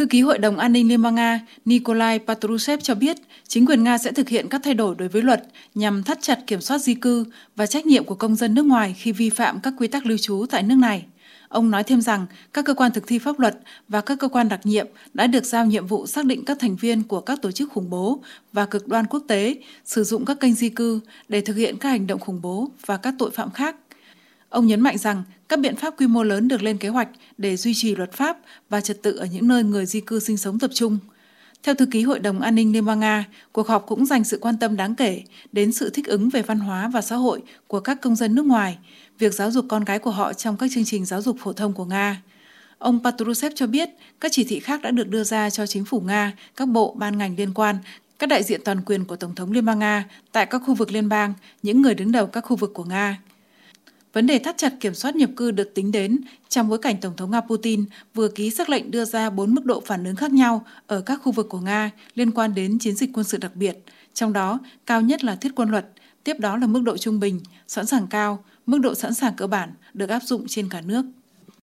Thư ký Hội đồng An ninh Liên bang Nga Nikolai Patrushev cho biết chính quyền Nga sẽ thực hiện các thay đổi đối với luật nhằm thắt chặt kiểm soát di cư và trách nhiệm của công dân nước ngoài khi vi phạm các quy tắc lưu trú tại nước này. Ông nói thêm rằng các cơ quan thực thi pháp luật và các cơ quan đặc nhiệm đã được giao nhiệm vụ xác định các thành viên của các tổ chức khủng bố và cực đoan quốc tế sử dụng các kênh di cư để thực hiện các hành động khủng bố và các tội phạm khác. Ông nhấn mạnh rằng các biện pháp quy mô lớn được lên kế hoạch để duy trì luật pháp và trật tự ở những nơi người di cư sinh sống tập trung. Theo thư ký Hội đồng An ninh Liên bang Nga, cuộc họp cũng dành sự quan tâm đáng kể đến sự thích ứng về văn hóa và xã hội của các công dân nước ngoài, việc giáo dục con gái của họ trong các chương trình giáo dục phổ thông của Nga. Ông Patrushev cho biết các chỉ thị khác đã được đưa ra cho chính phủ Nga, các bộ, ban ngành liên quan, các đại diện toàn quyền của Tổng thống Liên bang Nga tại các khu vực liên bang, những người đứng đầu các khu vực của Nga. Vấn đề thắt chặt kiểm soát nhập cư được tính đến trong bối cảnh Tổng thống Nga Putin vừa ký sắc lệnh đưa ra bốn mức độ phản ứng khác nhau ở các khu vực của Nga liên quan đến chiến dịch quân sự đặc biệt, trong đó cao nhất là thiết quân luật, tiếp đó là mức độ trung bình, sẵn sàng cao, mức độ sẵn sàng cơ bản được áp dụng trên cả nước.